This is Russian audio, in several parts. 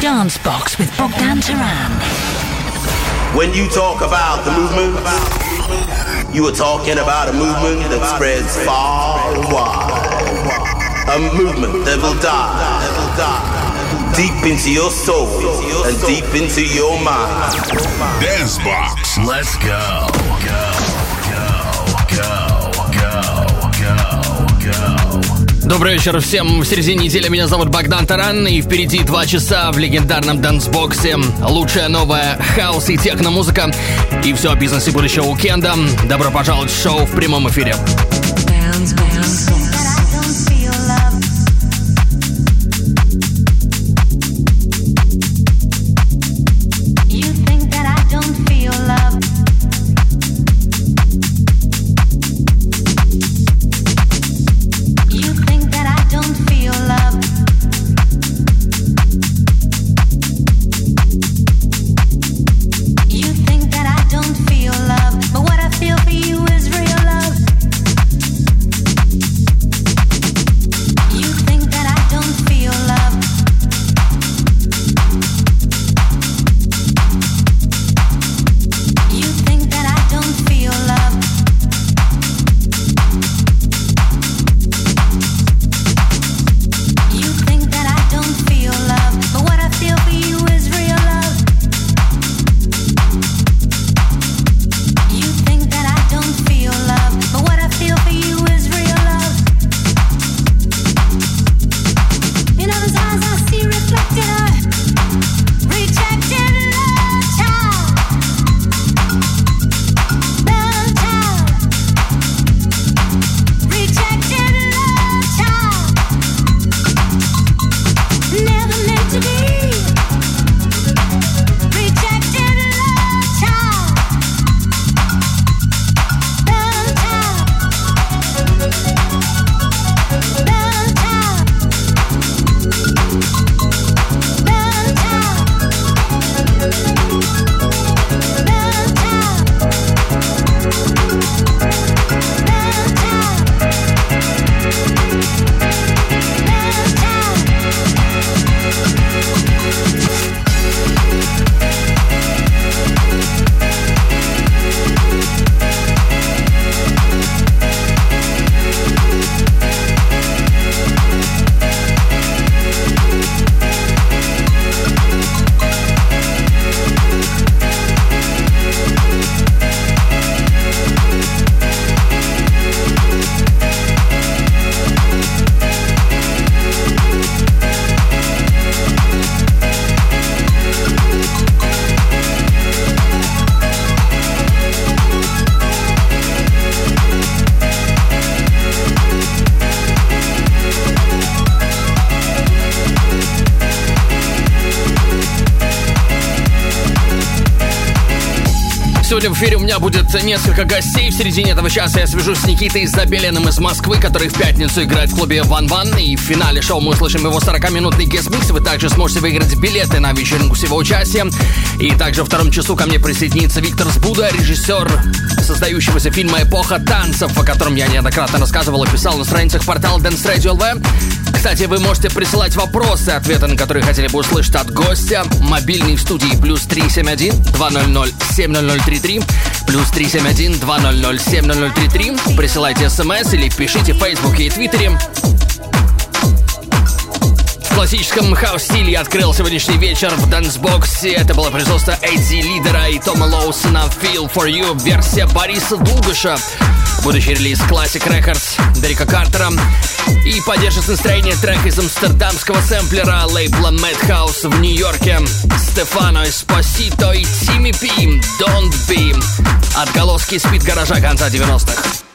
Dance Box with Bogdan Taran. When you talk about the movement, you are talking about a movement that spreads far and wide. A movement that will die deep into your soul and deep into your mind. Dance Box. Let's go. Go. Добрый вечер всем в середине недели. Меня зовут Богдан Таран. И впереди два часа в легендарном дансбоксе. Лучшая новая хаос и техно-музыка. И все о бизнесе будущего уикенда. Добро пожаловать в шоу в прямом эфире. Dance, dance, несколько гостей. В середине этого часа я свяжусь с Никитой Забеленным из Москвы, который в пятницу играет в клубе Ван Ван. И в финале шоу мы услышим его 40-минутный гест-микс. Вы также сможете выиграть билеты на вечеринку с его участием. И также во втором часу ко мне присоединится Виктор Сбуда, режиссер создающегося фильма «Эпоха танцев», о котором я неоднократно рассказывал и писал на страницах портала Dance Radio LV. Кстати, вы можете присылать вопросы, ответы на которые хотели бы услышать от гостя. Мобильный в студии плюс 371 200 7033 плюс 371 200 7033. Присылайте смс или пишите в Фейсбуке и Твиттере. В классическом хаос-стиле открыл сегодняшний вечер в дансбоксе. Это было производство Эдди Лидера и Тома Лоусона «Feel For You» версия Бориса Дугаша. Будущий релиз Classic Records Дерека Картера. И поддержит настроение трек из амстердамского сэмплера лейбла Madhouse в Нью-Йорке. Стефано Эспосито и Тимми Пи Don't Be. Отголоски спид-гаража конца 90-х.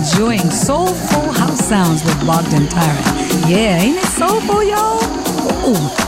Enjoying soulful house sounds with Bogdan Tyrant. Yeah, ain't it soulful, y'all? Ooh.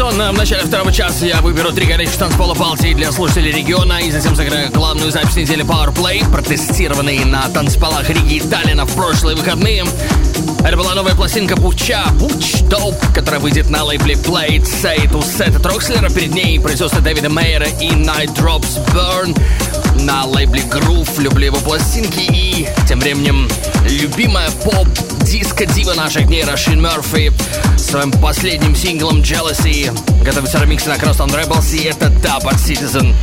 Традиционно в начале второго часа я выберу три горячих танцпола Балтии для слушателей региона и затем сыграю главную запись недели Powerplay, протестированный на танцполах Риги и Таллина в прошлые выходные. Это была новая пластинка Буча, Буч Доп, которая выйдет на лейбле Play Say to Set Трокслера. Перед ней производство Дэвида Мейера и Night Drops Burn на лейбле Groove. Люблю его пластинки и тем временем любимая поп диско-дива наших дней Рашин Мерфи своим последним синглом Jealousy готовится ремикс на Crosstown Rebels и это от Citizen.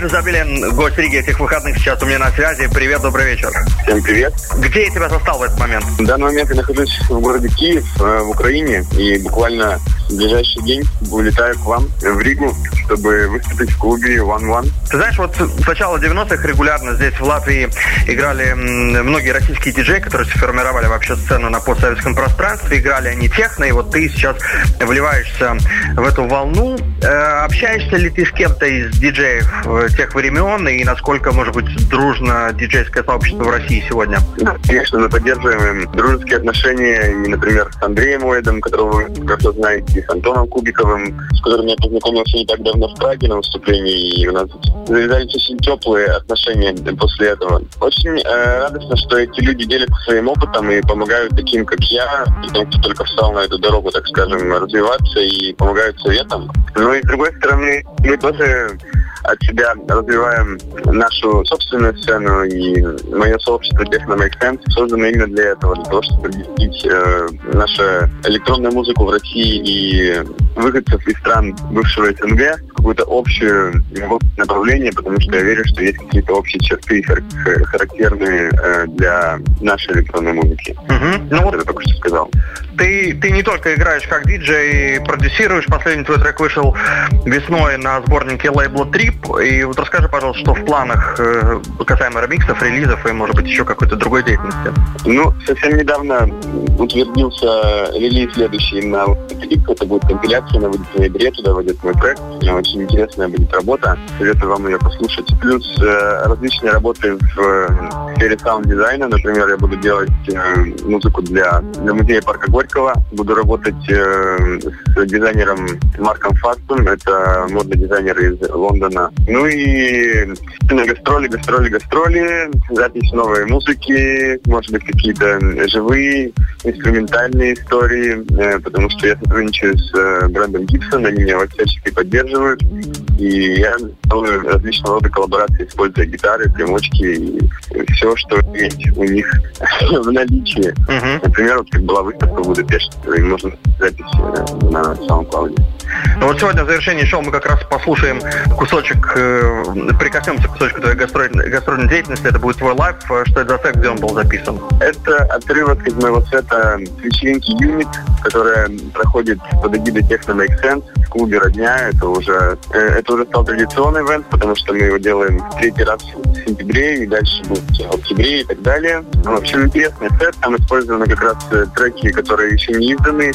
Никита Забелин, гость Риги этих выходных, сейчас у меня на связи. Привет, добрый вечер. Всем привет. Где я тебя застал в этот момент? В данный момент я нахожусь в городе Киев, э, в Украине, и буквально в ближайший день улетаю к вам в Ригу, чтобы выступить в клубе One One. Ты знаешь, вот с начала 90-х регулярно здесь в Латвии играли многие российские диджеи, которые сформировали вообще сцену на постсоветском пространстве. Играли они техно, и вот ты сейчас вливаешься в эту волну. Э, общаешься ли ты с кем-то из диджеев э, тех времен, и насколько, может быть, дружно диджейское сообщество в России сегодня? Конечно, мы поддерживаем дружеские отношения, и, например, с Андреем Уэдом, которого вы хорошо знаете, и с Антоном Кубиковым, с которым я познакомился не так давно в Праге на выступлении, и у нас завязались очень теплые отношения после этого. Очень э, радостно, что эти люди делятся своим опытом и помогают таким, как я, тем, кто только встал на эту дорогу, так скажем, развиваться и помогают советам. Ну и с другой стороны, мы тоже от себя развиваем нашу собственную сцену и мое сообщество Techno Make создано именно для этого, для того, чтобы объяснить э, нашу электронную музыку в России и выходцев из стран бывшего СНГ какое-то общее направление, потому что я верю, что есть какие-то общие черты характерные э, для нашей электронной музыки. Угу. Ну, вот, я только что сказал. Ты, ты не только играешь как диджей, продюсируешь. Последний твой трек вышел весной на сборнике лейбла И вот расскажи, пожалуйста, что в планах э, касаемо ремиксов, релизов и, может быть, еще какой-то другой деятельности? Ну, совсем недавно утвердился релиз следующий на Trip. Это будет компиляция, она выйдет в ноябре, туда войдет мой проект. Очень интересная будет работа. Советую вам ее послушать. Плюс э, различные работы в э, сфере саунд-дизайна. Например, я буду делать музыку для, для музея парка Горького. Буду работать с дизайнером Марком Фастом. Это модный дизайнер из Лондона. Ну и на гастроли, гастроли, гастроли. Запись новой музыки. Может быть, какие-то живые инструментальные истории. Э, потому что я сотрудничаю с э, брендом Гибсон. Они меня всячески поддерживают. И я делаю различного рода коллаборации, используя гитары, примочки и все, что есть у них в наличии. Например, вот как была выставка в Будапеште, и можно запись э, на SoundCloud. Ну вот сегодня в завершении шоу мы как раз послушаем кусочек, э, прикоснемся к кусочку твоей гастрольной, гастрольной деятельности. Это будет твой лайв. Что это за трек, где он был записан? Это отрывок из моего сета вечеринки Unit, которая проходит под эгидой Techno Make Sense в клубе «Родня». Это уже, э, это уже стал традиционный ивент, потому что мы его делаем в третий раз в сентябре, и дальше будет в октябре и так далее. Ну, в общем, интересный сет. Там использованы как раз э, треки, которые еще не изданы.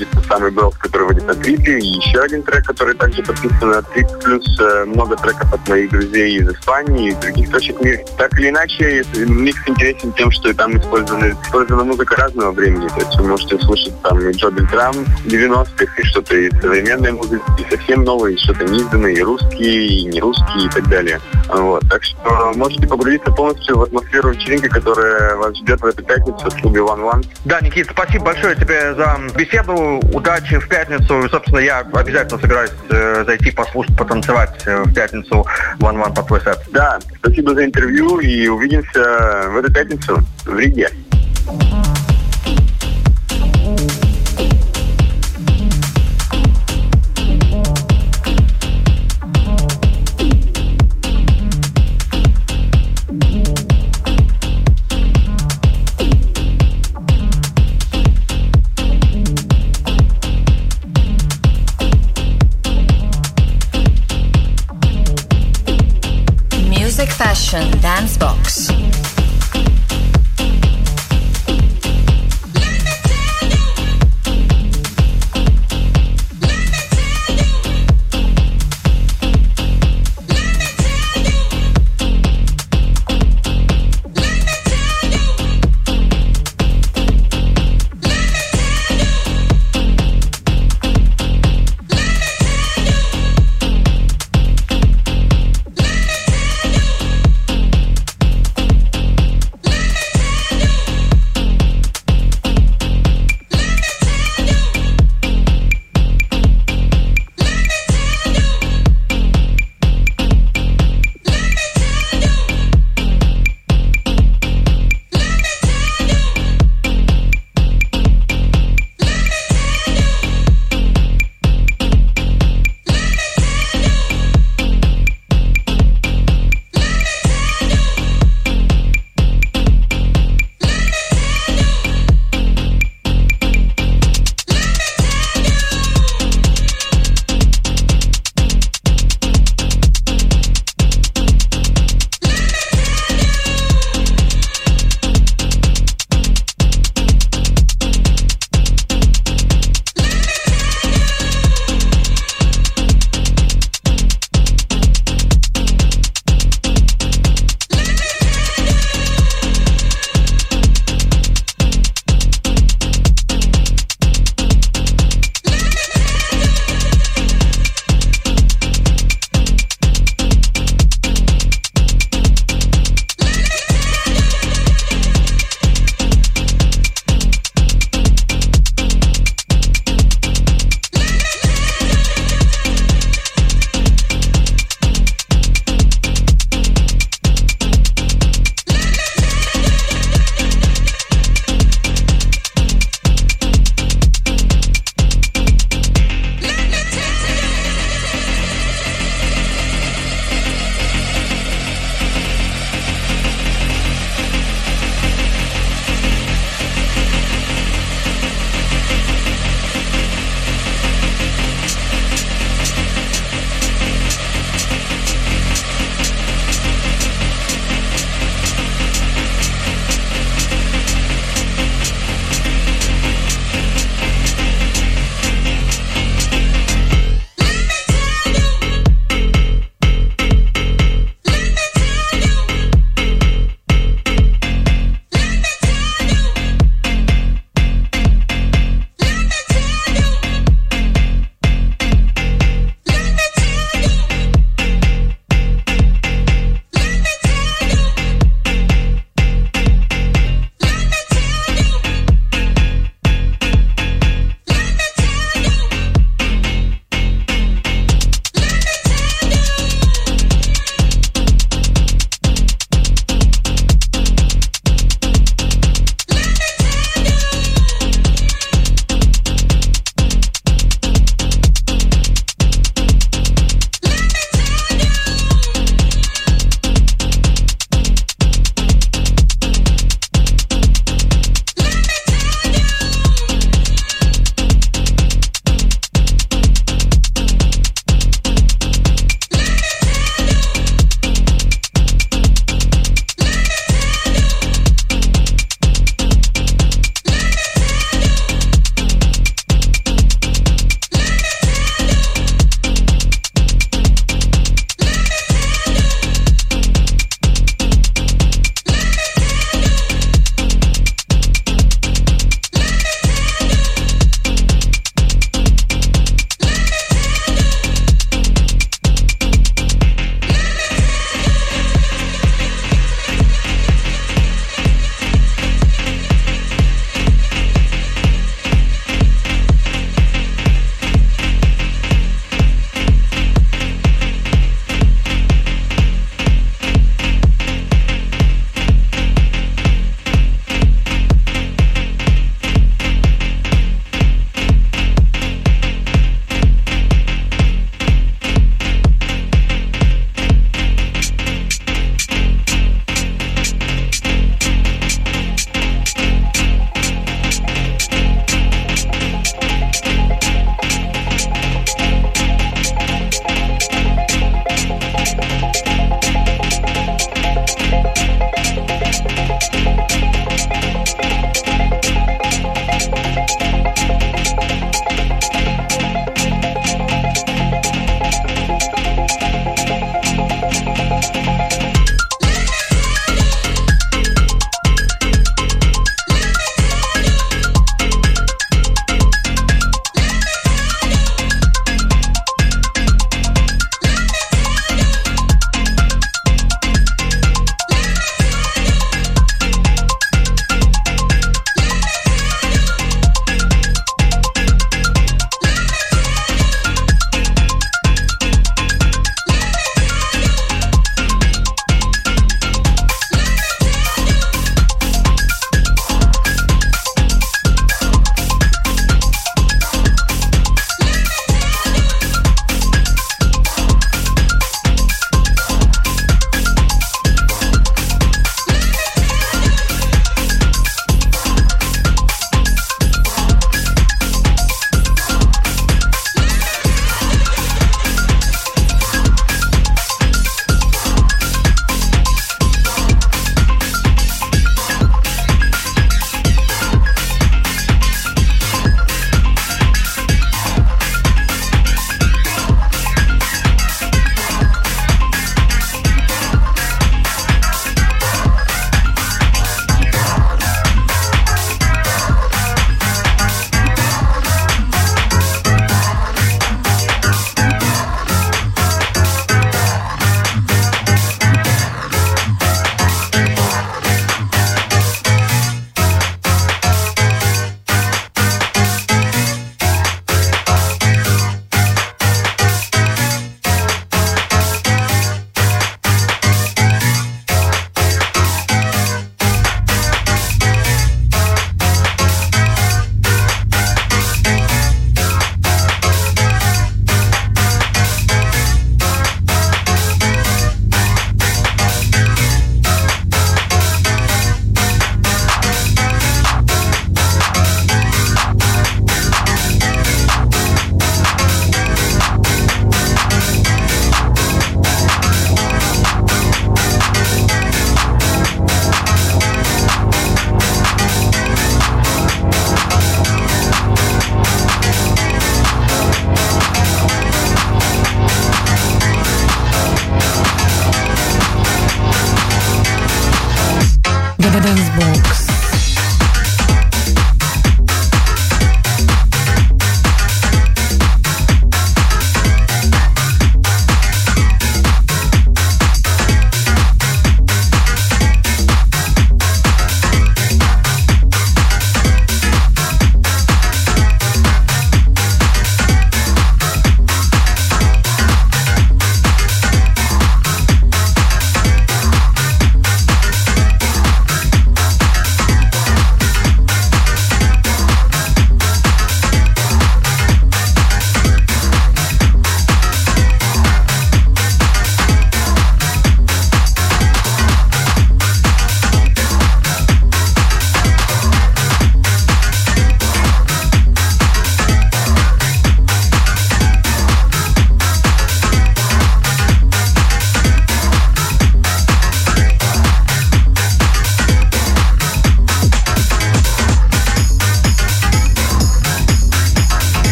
Это самый Белл, который выйдет на трипе, и еще один трек, который также подписан на трип, плюс э, много треков от моих друзей из Испании и других точек мира. Так или иначе, микс интересен тем, что там использована, использована музыка разного времени. То есть вы можете слушать там и Джо Бельтрам 90-х, и что-то из современной музыки, и совсем новое, и что-то неизданное, и русские, и не русские, и так далее. Вот. Так что можете погрузиться полностью в атмосферу вечеринки, которая вас ждет в эту пятницу в клубе One One. Да, Никит, спасибо большое тебе за беседу. Удачи в пятницу. Собственно, я обязательно собираюсь э, зайти послушать, потанцевать э, в пятницу One One твой сет. Да, спасибо за интервью и увидимся в эту пятницу в Риге. stocks.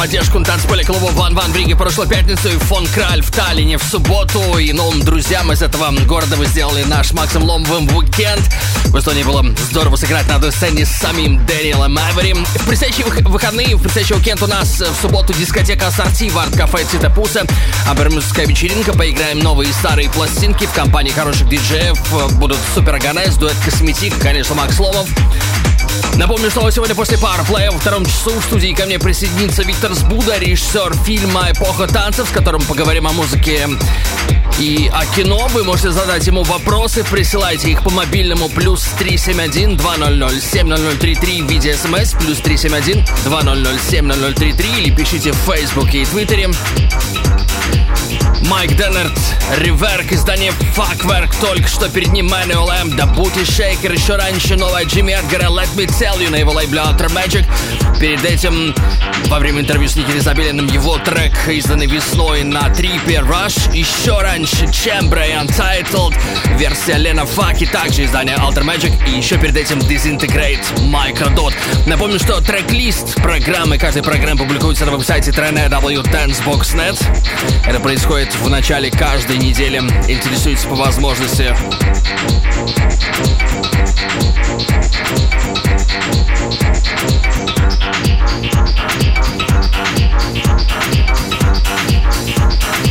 Поддержку на танцполе клуба Ван Ван в Риге прошлой пятницу и фон Краль в Таллине в субботу. И новым друзьям из этого города вы сделали наш Максим Ломовым уикенд. В Эстонии было здорово сыграть на одной сцене с самим Дэниелом Эвери. В предстоящие выходные, в предстоящий уикенд у нас в субботу дискотека Ассорти в арт-кафе Цитапуса. Абермусская вечеринка. Поиграем новые и старые пластинки в компании хороших диджеев. Будут супер органайз, дуэт Косметик, конечно, Макс Ломов. Напомню, что сегодня после Powerplay во втором часу в студии ко мне присоединится Виктор Сбуда, режиссер фильма «Эпоха танцев», с которым поговорим о музыке и о кино. Вы можете задать ему вопросы, присылайте их по мобильному плюс 371 200 70033 в виде смс плюс 371 200 70033 или пишите в Фейсбуке и Твиттере. Майк Деннерт, Реверк, издание Факверк, только что перед ним Manual M, да Booty Shaker, еще раньше новая Джимми Эдгара Let Me Tell You на его лейбле Outer Magic. Перед этим, во время интервью с Никитой Забелиным, его трек, изданный весной на трипе Rush. Еще раньше Chambre и Untitled, версия Лена Факи, также издание Outer Magic. И еще перед этим Disintegrate, Microdot. Напомню, что трек-лист программы, каждой программы публикуется на веб-сайте www.dancebox.net. Это происходит будет в начале каждой недели. Интересуйтесь по возможности. Thank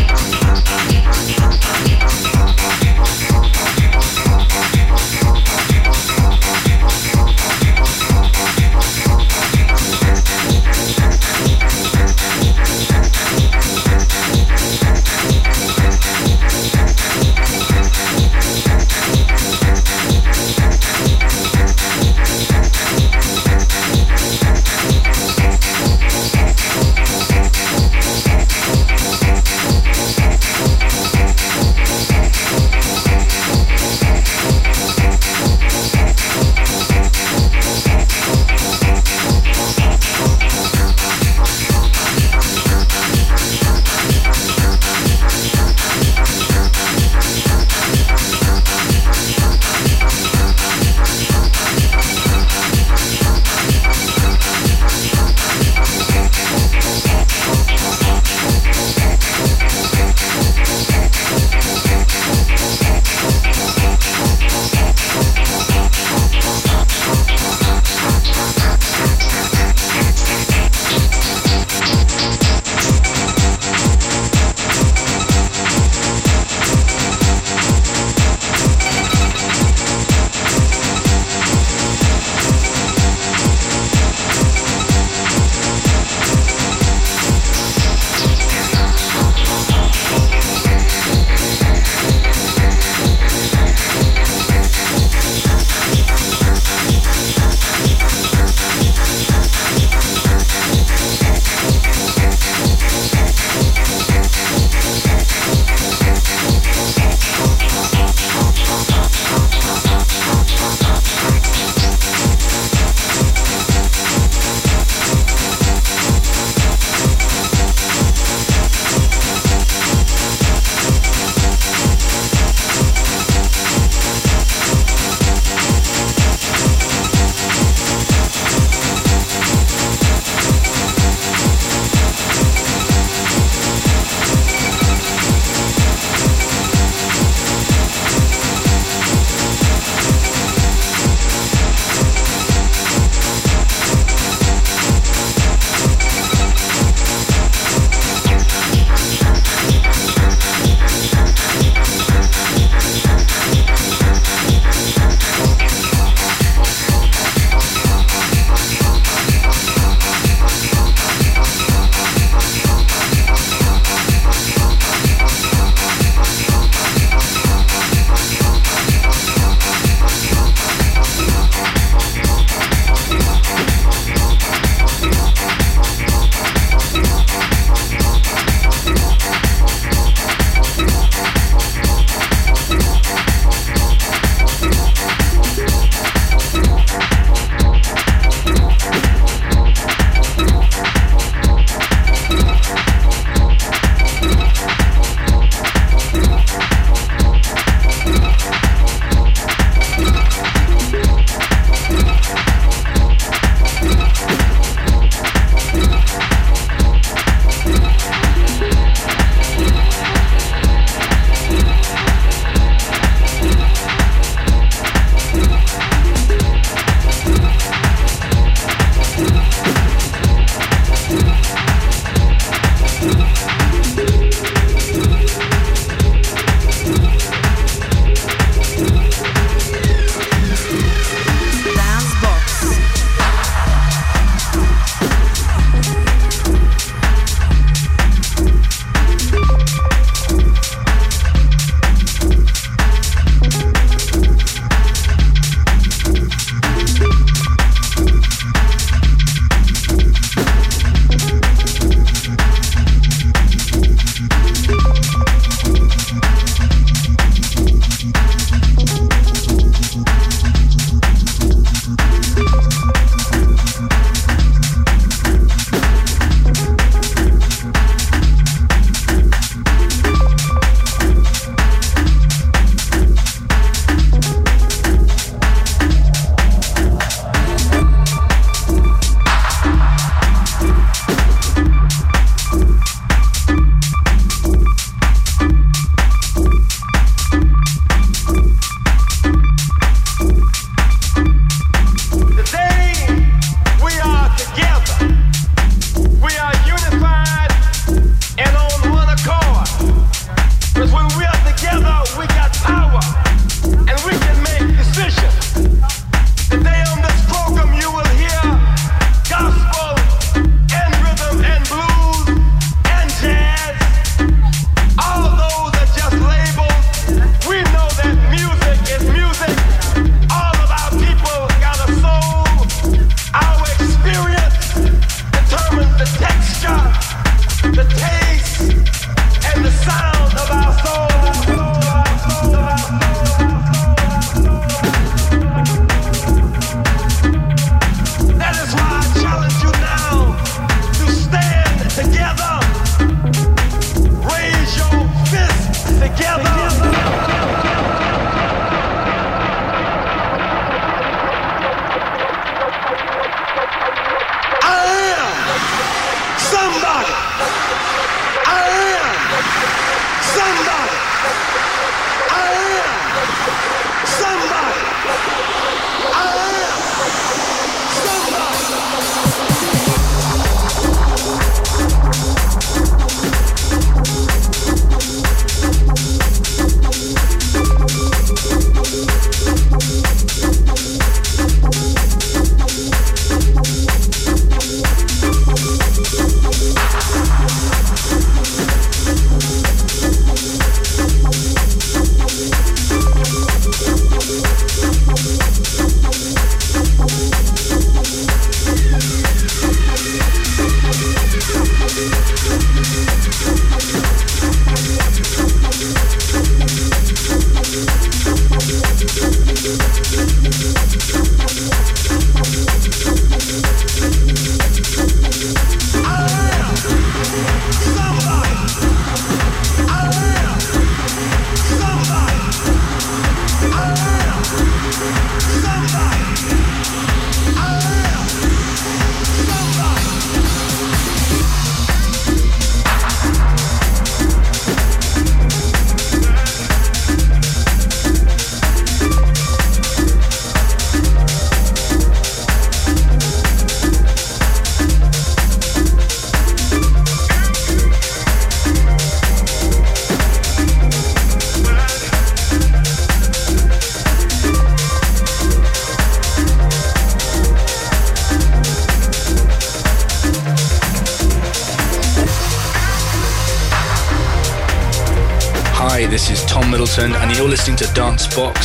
you're listening to Dance Box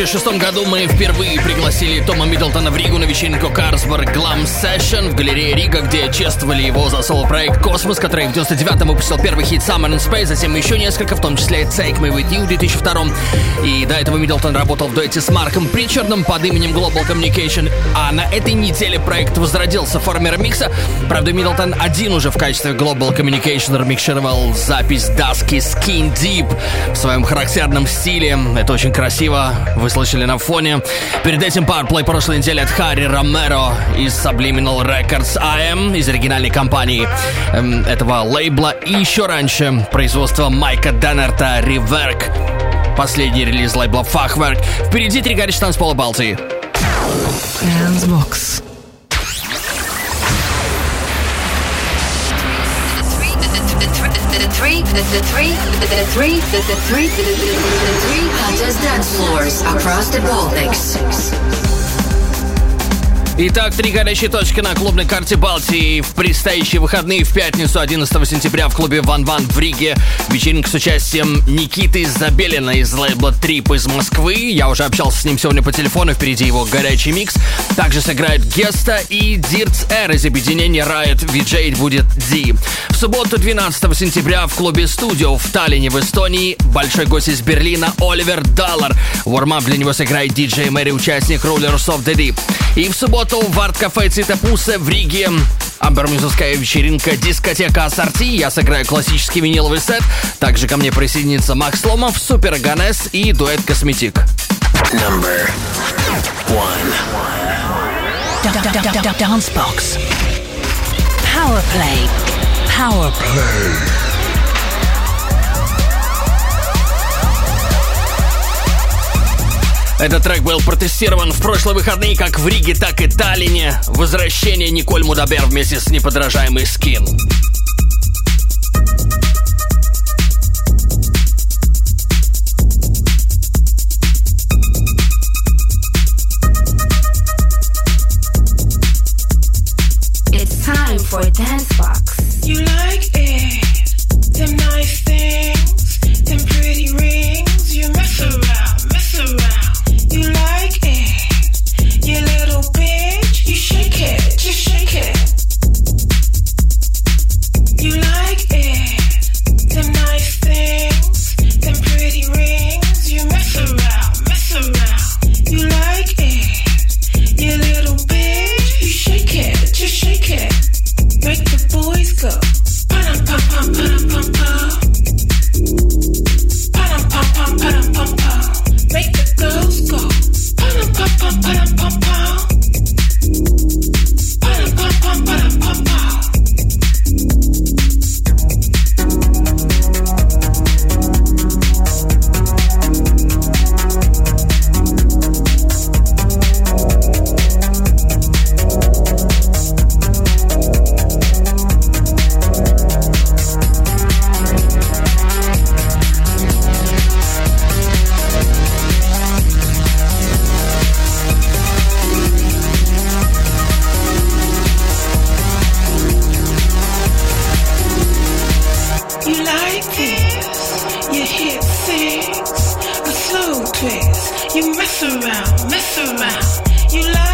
2006 году мы впервые пригласили Тома Миддлтона в Ригу на вечеринку Carlsberg Glam Session в галерее Рига, где чествовали его за соло-проект «Космос», который в 99-м выпустил первый хит Summer in Space, затем еще несколько, в том числе Take Me With You в 2002 И до этого Миддлтон работал в дуэте с Марком Причардом под именем Global Communication, а на этой неделе проект возродился в форме ремикса. Правда, Миддлтон один уже в качестве Global Communication ремикшировал запись Dusky Skin Deep в своем характерном стиле. Это очень красиво, вы слышали на фоне. Перед этим Powerplay прошлой недели от Харри Ромеро из Subliminal Records AM, из оригинальной компании эм, этого лейбла. И еще раньше производство Майка Деннерта Реверк. Последний релиз лейбла Fachwerk. Впереди три горячие танцпола Балтии. Dancebox. Three, the, the three, the, the three, the, the three, the, the, the, the three hottest dance floors across the Baltics. Итак, три горячие точки на клубной карте Балтии. В предстоящие выходные в пятницу 11 сентября в клубе Ван Ван в Риге. Вечеринка с участием Никиты Забелина из лейбла Трип из Москвы. Я уже общался с ним сегодня по телефону, впереди его горячий микс. Также сыграет Геста и Дирц Эр из объединения Riot. Виджей будет Ди. В субботу 12 сентября в клубе Студио в Таллине в Эстонии большой гость из Берлина Оливер Даллар. Вормап для него сыграет диджей Мэри, участник Rulers of the Deep. И в субботу в арт-кафе Цитапуса в Риге Амбермюзовская вечеринка «Дискотека Ассорти». Я сыграю классический виниловый сет. Также ко мне присоединится Макс Ломов, Супер Ганес и дуэт «Косметик». Number one. Dancebox. Power play. Power play. Этот трек был протестирован в прошлые выходные как в Риге, так и Таллине. Возвращение Николь Мудабер вместе с неподражаемый скин. It's time for Dancebox. You mess around. You love.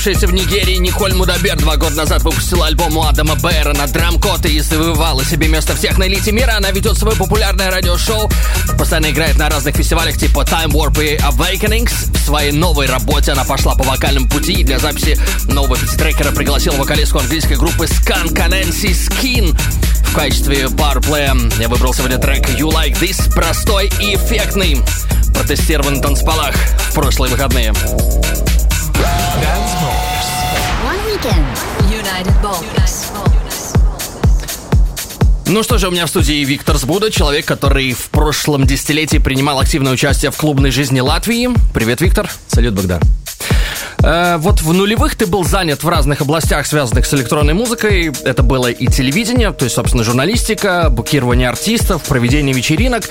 Родившаяся в Нигерии, Николь Мудабер два года назад выпустила альбом у Адама Бэра на драм-код и завоевала себе место в техноэлите мира. Она ведет свое популярное радиошоу, постоянно играет на разных фестивалях типа Time Warp и Awakenings. В своей новой работе она пошла по вокальному пути и для записи нового пятитрекера пригласила вокалистку английской группы Skunk Nancy Skin. В качестве парплея я выбрал сегодня трек You Like This, простой и эффектный. Протестирован на танцполах в прошлые выходные. Weekend. United. Ну что же, у меня в студии Виктор Сбуда, человек, который в прошлом десятилетии принимал активное участие в клубной жизни Латвии. Привет, Виктор. Салют, Богдан. Э, вот в нулевых ты был занят в разных областях, связанных с электронной музыкой. Это было и телевидение, то есть, собственно, журналистика, букирование артистов, проведение вечеринок.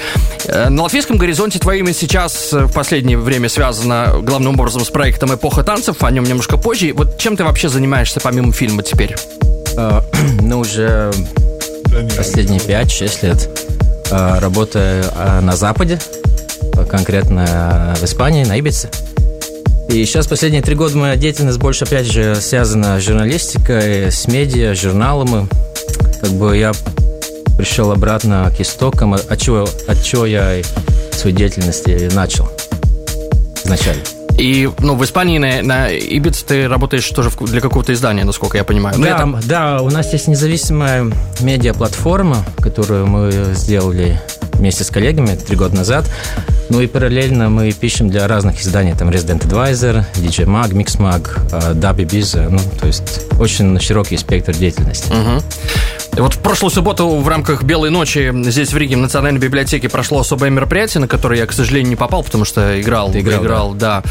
Э, на латвийском горизонте твое имя сейчас э, в последнее время связано главным образом с проектом «Эпоха танцев», о нем немножко позже. Вот чем ты вообще занимаешься помимо фильма теперь? Э, Ну, уже последние 5-6 лет работаю на Западе, конкретно в Испании, на Ибице. И сейчас последние три года моя деятельность больше, опять же, связана с журналистикой, с медиа, журналами. Как бы я пришел обратно к истокам, от чего, от чего я свою деятельность начал изначально. И, ну, в Испании на, на Ибице ты работаешь тоже для какого-то издания, насколько я понимаю. Да, там- да, у нас есть независимая медиаплатформа, которую мы сделали вместе с коллегами три года назад. Ну и параллельно мы пишем для разных изданий, там Resident Advisor, DJ Mag, Mix Mag, э, Dubby Biz, ну то есть очень широкий спектр деятельности. Мгм. И Вот в прошлую субботу в рамках «Белой ночи» здесь в Риге в Национальной библиотеке прошло особое мероприятие, на которое я, к сожалению, не попал, потому что играл, Ты играл, да.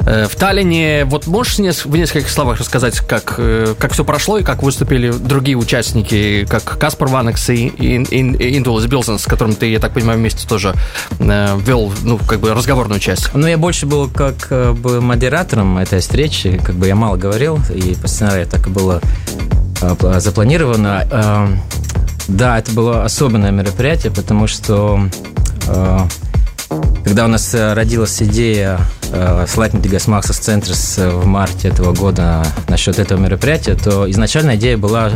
Э, В Таллине, вот можешь в нескольких словах рассказать, как, э, как все прошло и как выступили другие участники, как Каспар Ванекс и Индулас Билсен, с которым ты, я так понимаю, вместе тоже э, вел, ну, как бы разговорную часть. Ну, я больше был как бы модератором этой встречи, как бы я мало говорил, и по сценарию так и было запланировано. Э, Да, это было особенное мероприятие, потому что э, когда у нас э, родилась идея э, с Lightning Digas Maxis Centers э, в марте этого года насчет этого мероприятия, то изначально идея была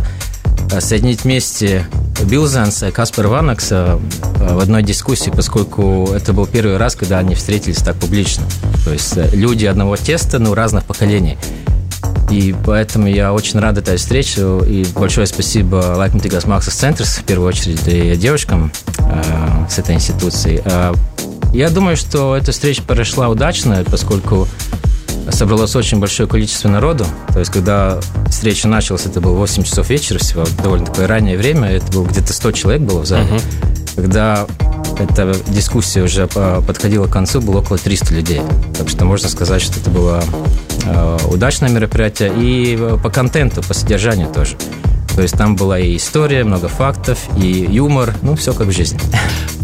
соединить вместе Билзанса и Каспар Ванакса в одной дискуссии, поскольку это был первый раз, когда они встретились так публично. То есть люди одного теста, но разных поколений. И поэтому я очень рад этой встрече. И большое спасибо Lightning Digas Maxis Centers, в первую очередь, и девушкам э, с этой институции. Э, я думаю, что эта встреча прошла удачно, поскольку собралось очень большое количество народу. То есть, когда встреча началась, это было 8 часов вечера всего, довольно такое раннее время, это было где-то 100 человек было в зале. Когда эта дискуссия уже по- подходила к концу, было около 300 людей. Так что можно сказать, что это было э, удачное мероприятие. И э, по контенту, по содержанию тоже. То есть там была и история, много фактов, и юмор, ну, все как в жизни.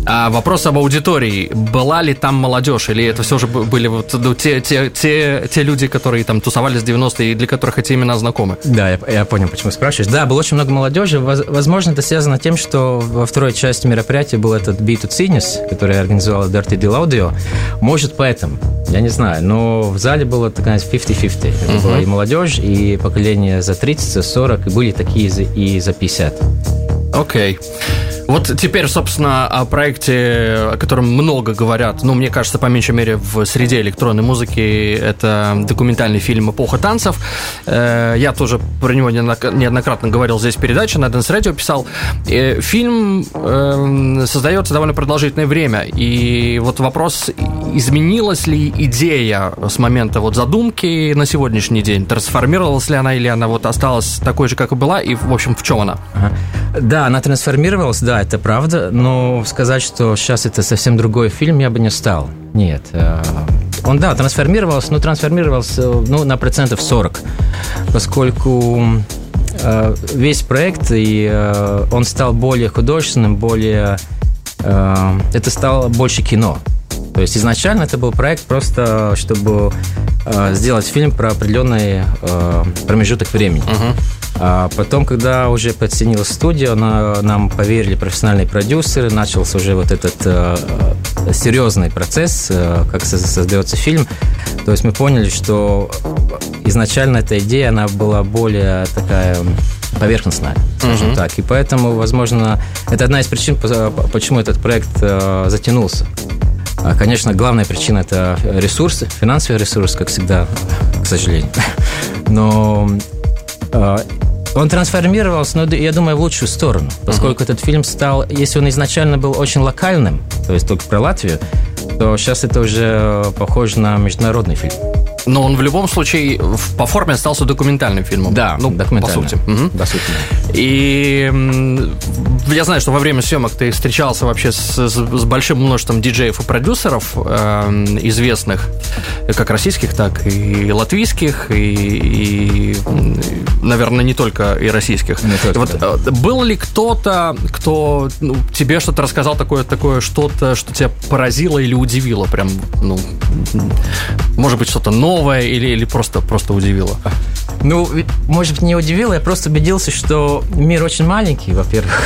А вопрос об аудитории. Была ли там молодежь? Или это все же были вот ну, те, те, те, те люди, которые там тусовались в 90-е и для которых эти имена знакомы? Да, я, я понял, почему спрашиваешь. Да, было очень много молодежи. Воз- Возможно, это связано с тем, что во второй части мероприятия был этот B2C News, который организовал Dirty Deal Audio. Может, поэтому. Я не знаю. Но в зале было такая 50-50. Это Мгм. была и молодежь, и поколение за 30, за 40, и были такие и за 50. Окей. Вот теперь, собственно, о проекте, о котором много говорят, ну, мне кажется, по меньшей мере, в среде электронной музыки, это документальный фильм «Эпоха танцев». Э, Я тоже про него неоднок- неоднократно говорил здесь в передаче, на Dance Radio писал. Э, Фильм эм, создается довольно продолжительное время, и вот вопрос, изменилась ли идея с момента вот задумки на сегодняшний день? Трансформировалась ли она, или она вот осталась такой же, как и была, и, в общем, в чем она? Ага. Да, она трансформировалась, да, это правда, но сказать, что сейчас это совсем другой фильм, я бы не стал. Нет. э, Он, да, трансформировался, но трансформировался ну, на процентов 40, поскольку э, весь проект, и э, он стал более художественным, более... э, Это стало больше кино. То есть изначально это был проект просто, чтобы э, сделать фильм про определенный э, промежуток времени. А потом, когда уже подсоединилась студия, на- нам поверили профессиональные продюсеры, начался уже вот этот э, серьезный процесс, э, как со- создается фильм. То есть мы поняли, что изначально эта идея, она была более такая поверхностная, скажем Мгм. так. И поэтому, возможно, это одна из причин, по- почему этот проект э, затянулся. А, Конечно, главная причина – это ресурсы, финансовый ресурс, как всегда, к сожалению. Но э, он трансформировался, но я думаю, в лучшую сторону, поскольку этот фильм стал, если он изначально был очень локальным, то есть только про Латвию, то сейчас это уже э, похоже на международный фильм. Но он в любом случае по форме остался документальным фильмом. Да, ну. По сути. Мгм. По сути, да. И я знаю, что во время съемок ты встречался вообще с, с- с большим множеством диджеев и продюсеров эм, известных, как российских, так и латвийских, и, и, наверное, не только и российских. Не только, вот, э, был ли кто-то, кто ну, тебе что-то рассказал такое, такое что-то, что тебя поразило или удивило, прям, ну, может быть, что-то новое или, или просто, просто удивило? Ну, может быть, не удивило, я просто убедился, что мир очень маленький, во-первых.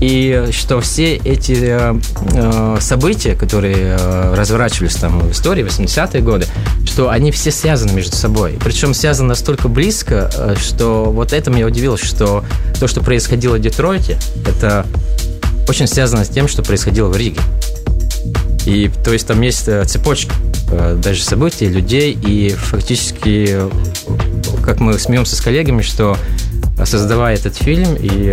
И что все эти э, э, события, которые э, разворачивались там в истории 80-е годы, что они все связаны между собой. Причем связаны настолько близко, э, что вот это меня удивило, что то, что происходило в Детройте, это очень связано с тем, что происходило в Риге. И то есть там есть э, цепочка э, даже событий, людей, и фактически, как мы смеемся с коллегами, что э, создавая этот фильм и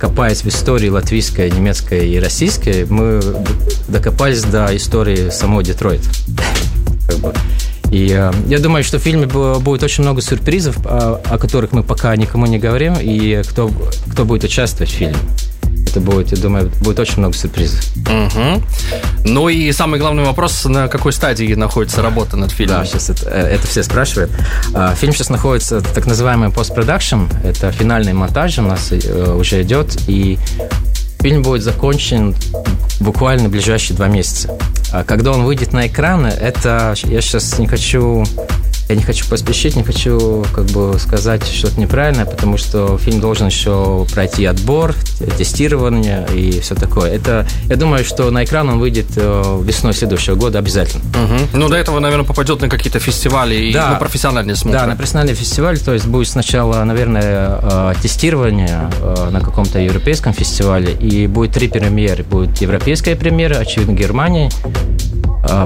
копаясь в истории латвийской, немецкой и российской, мы докопались до истории самого Детройта. И э, я думаю, что в фильме бу- будет очень много сюрпризов, о, о которых мы пока никому не говорим, и кто, кто будет участвовать в фильме. Это будет, я думаю, будет очень много сюрпризов. Мгм. Ну и самый главный вопрос, на какой стадии находится работа над фильмом? Да, сейчас это, э, это все спрашивают. А, Фильм сейчас находится в так называемый постпродакшн. Это финальный монтаж у нас э, уже идет. И фильм будет закончен буквально в ближайшие два месяца. А когда он выйдет на экраны, это я сейчас не хочу я не хочу поспешить, не хочу как бы сказать что-то неправильное, потому что фильм должен еще пройти отбор, тестирование и все такое. Это, я думаю, что на экран он выйдет э, весной следующего года обязательно. Мгм. Ну, до этого, наверное, попадет на какие-то фестивали и Да. на профессиональные смотры. Да, на профессиональный фестиваль, то есть будет сначала, наверное, э, тестирование э, на каком-то европейском фестивале, и будет три премьеры. Будет европейская премьера, очевидно, Германии,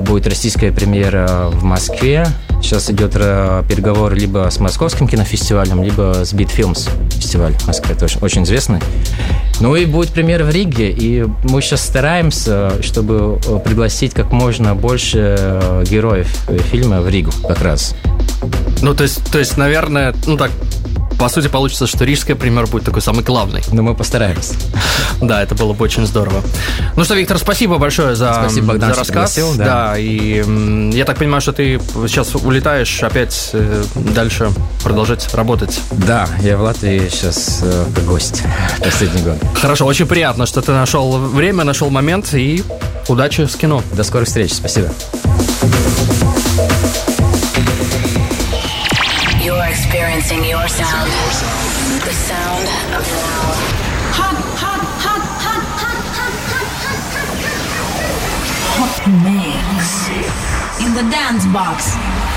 будет российская премьера в Москве. Сейчас идет э, переговор либо с московским кинофестивалем, либо с Films фестиваль в Москве, тоже очень известный. Ну и будет премьера в Риге, и мы сейчас стараемся, чтобы э, пригласить как можно больше э, героев фильма в Ригу как раз. Ну, то есть, то есть, наверное, ну так, по сути, получится, что рижская премьера будет такой самый главный. Но мы постараемся. Да, это было бы очень здорово. Ну что, Виктор, спасибо большое за, Спасибо, Богдан, за рассказ. пригласил, да. да, и я так понимаю, что ты сейчас улетаешь опять э, дальше продолжать работать. Да, я в Латвии сейчас э, гость последний год. Хорошо, очень приятно, что ты нашел время, нашел момент, и удачи с кино. До скорых встреч, спасибо. Experiencing your sound. The sound of now. Hot, hot, hot, hot, hot, hot, hot, hot, hot. Hot mix in the dance box.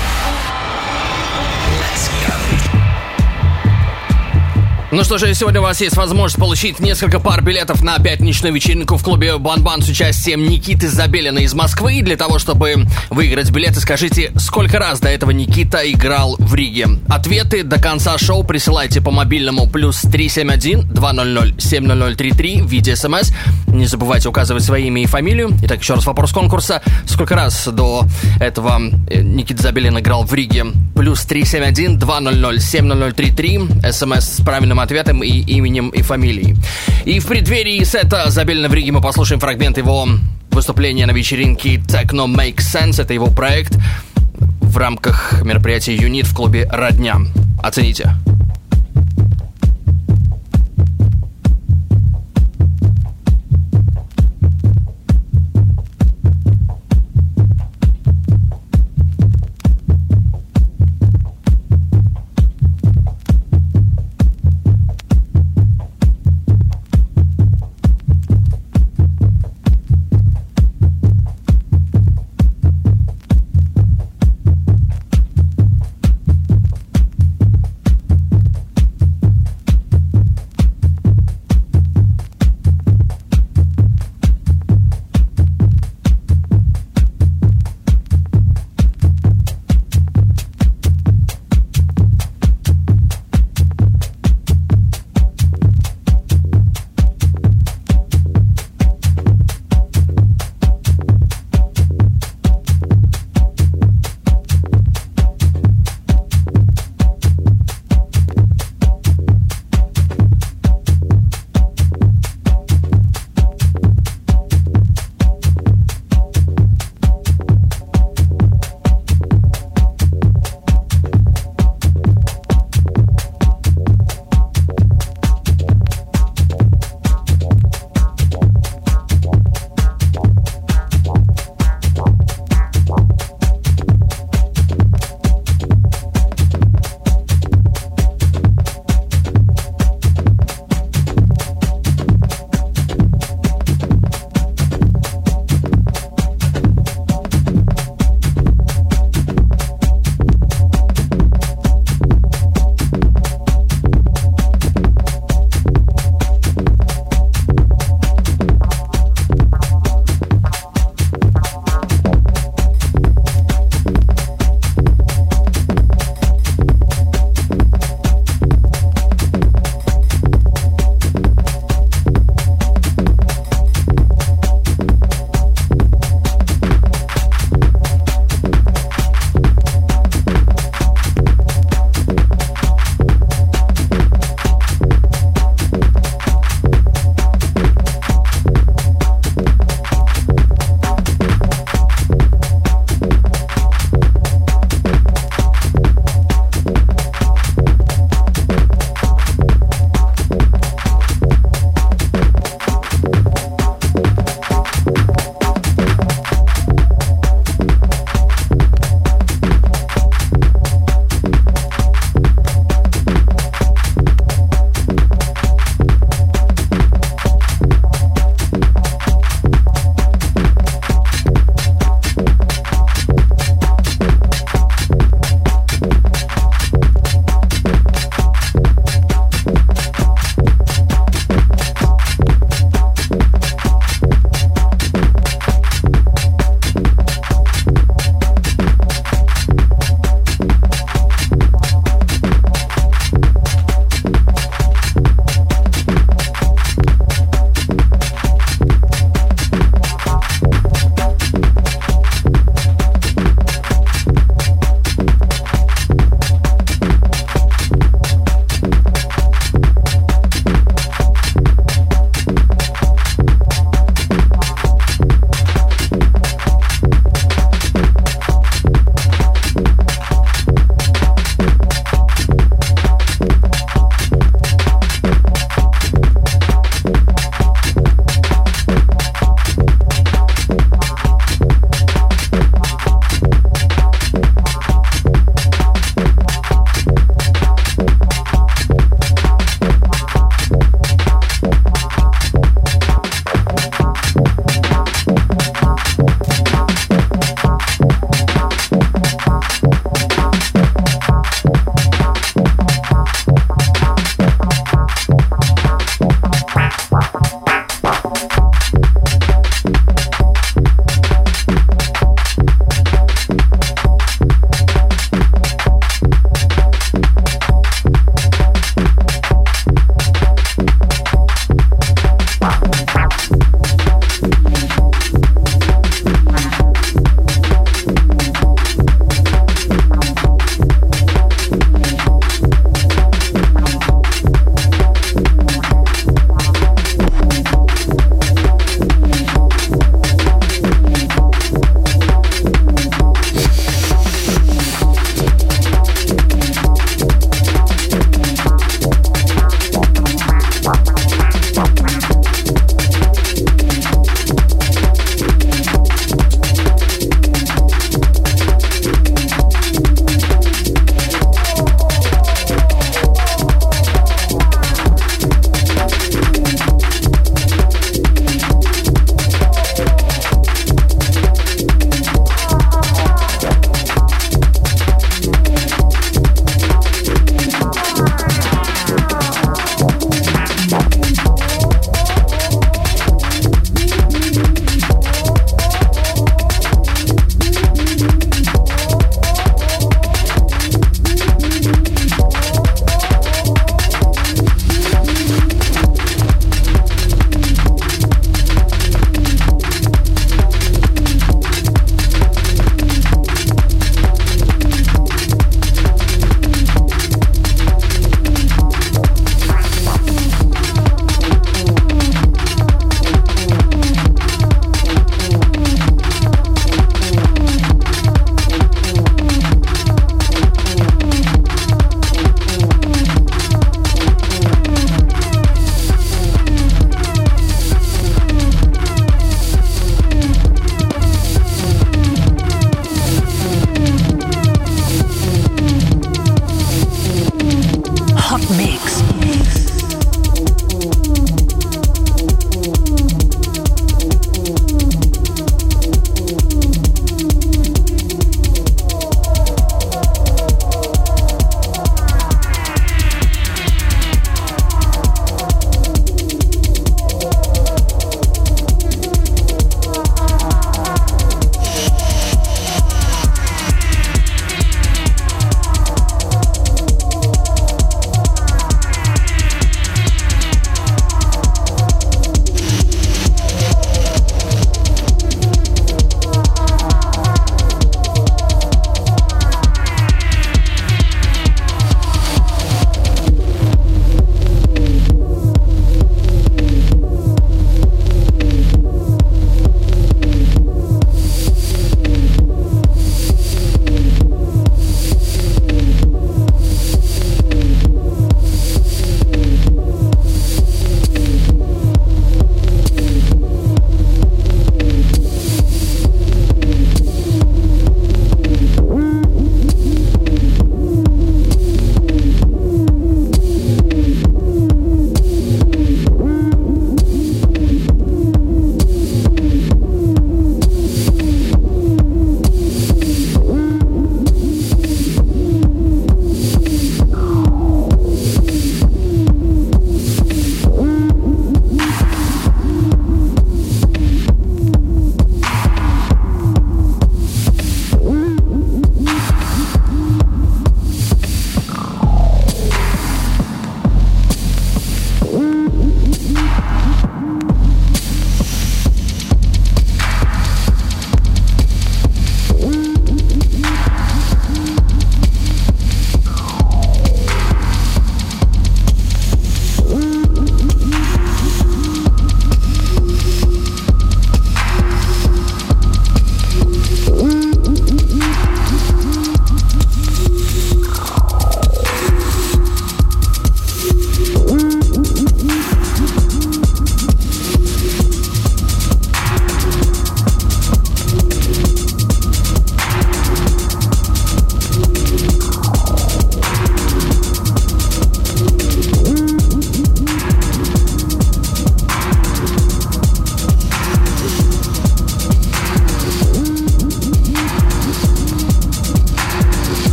Ну что же, сегодня у вас есть возможность получить несколько пар билетов на пятничную вечеринку в клубе Бан-Бан с участием Никиты Забелина из Москвы. И для того, чтобы выиграть билеты, скажите, сколько раз до этого Никита играл в Риге? Ответы до конца шоу присылайте по мобильному плюс 371 200 70033 в виде смс. Не забывайте указывать свое имя и фамилию. Итак, еще раз вопрос конкурса. Сколько раз до этого э, Никита Забелин играл в Риге? Плюс 371 200 70033 смс с правильным ответом и именем и фамилией. И в преддверии сета Забелина в Риге мы послушаем фрагмент его выступления на вечеринке Techno Make Sense. Это его проект в рамках мероприятия «Юнит» в клубе «Родня». Оцените.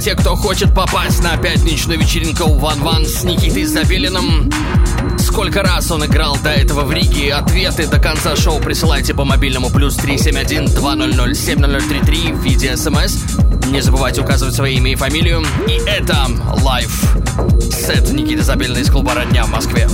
Для тех, кто хочет попасть на пятничную вечеринку Ван Ван с Никитой Забелиным. Сколько раз он играл до этого в Риге? Ответы до конца шоу присылайте по мобильному плюс 371 200 7033 в виде смс. Не забывайте указывать свое имя и фамилию. И это лайв сет Никиты Забелина из клуба «Родня» в Москве.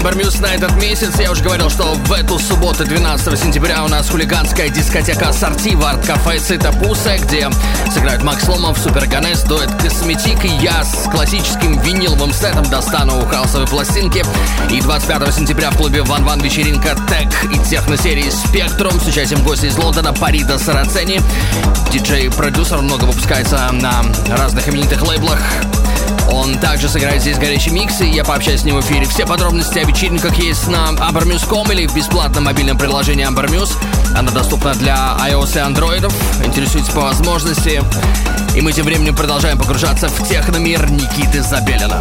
Amber Muse на этот месяц. Я уже говорил, что в эту субботу, 12 сентября, у нас хулиганская дискотека ассорти в арт-кафе Цита Пуса, где сыграют Макс Ломов, Супер Ганес, дуэт Косметик и я с классическим виниловым сетом достану хаосовые пластинки. И 25 сентября в клубе Ван Ван вечеринка Тек и техно-серии Спектрум с участием гостя из Лондона Парида Сарацени. Диджей-продюсер много выпускается на разных именитых лейблах. Он также сыграет здесь горячий микс, и я пообщаюсь с ним в эфире. Все подробности о вечеринках есть на ambermuse.com или в бесплатном мобильном приложении Amber Muse. Она доступна для iOS и Android. Интересуйтесь по возможности. И мы тем временем продолжаем погружаться в техномир Никиты Забелина.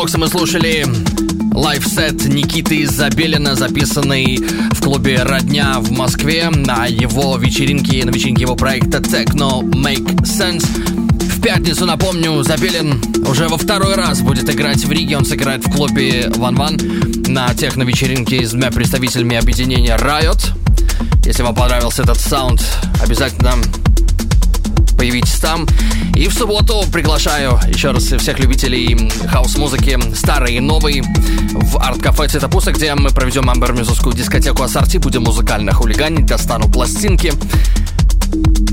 Dancebox'а мы слушали лайв-сет Никиты Забелина, записанный в клубе «Родня» в Москве на его вечеринке, на вечеринке его проекта Techno Make Sense. В пятницу, напомню, Забелин уже во второй раз будет играть в Риге. Он сыграет в клубе Ван Ван на техно-вечеринке с двумя представителями объединения Riot. Если вам понравился этот саунд, обязательно появитесь там. И в субботу приглашаю еще раз всех любителей хаос-музыки, старой и новой, в арт-кафе Цветопуса, где мы проведем амбермюзовскую дискотеку ассорти, будем музыкально хулиганить, достану пластинки.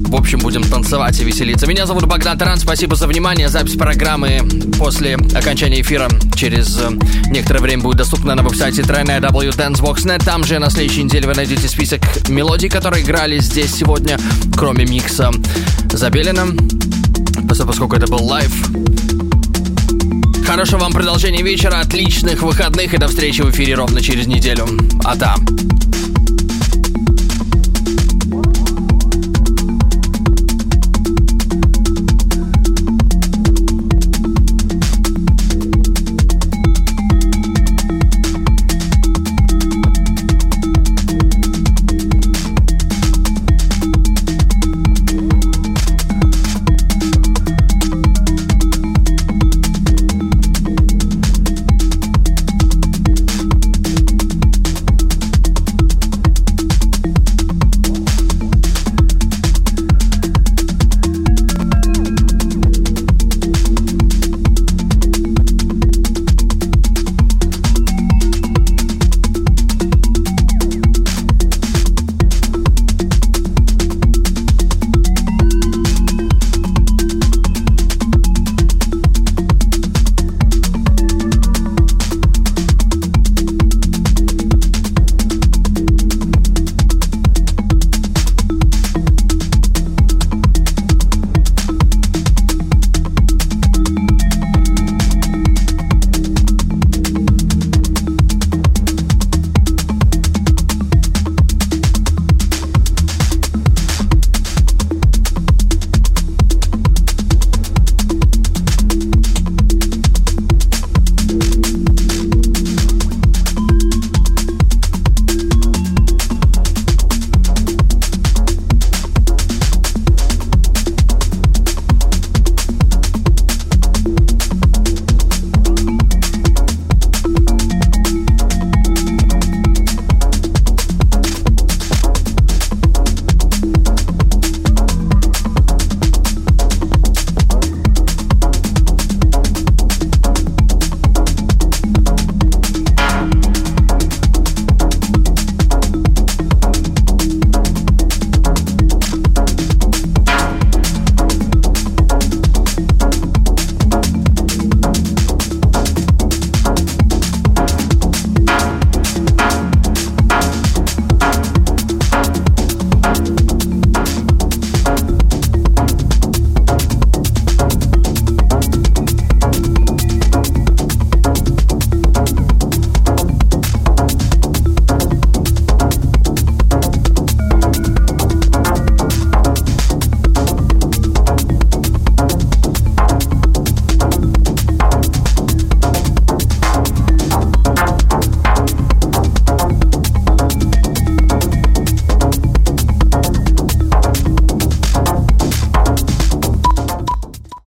В общем, будем танцевать и веселиться. Меня зовут Богдан Таран. Спасибо за внимание. Запись программы после окончания эфира через э, некоторое время будет доступна на веб-сайте www.dancebox.net. Там же на следующей неделе вы найдете список мелодий, которые играли здесь сегодня, кроме микса Забелина, поскольку это был лайв. Хорошего вам продолжения вечера, отличных выходных и до встречи в эфире ровно через неделю. А там.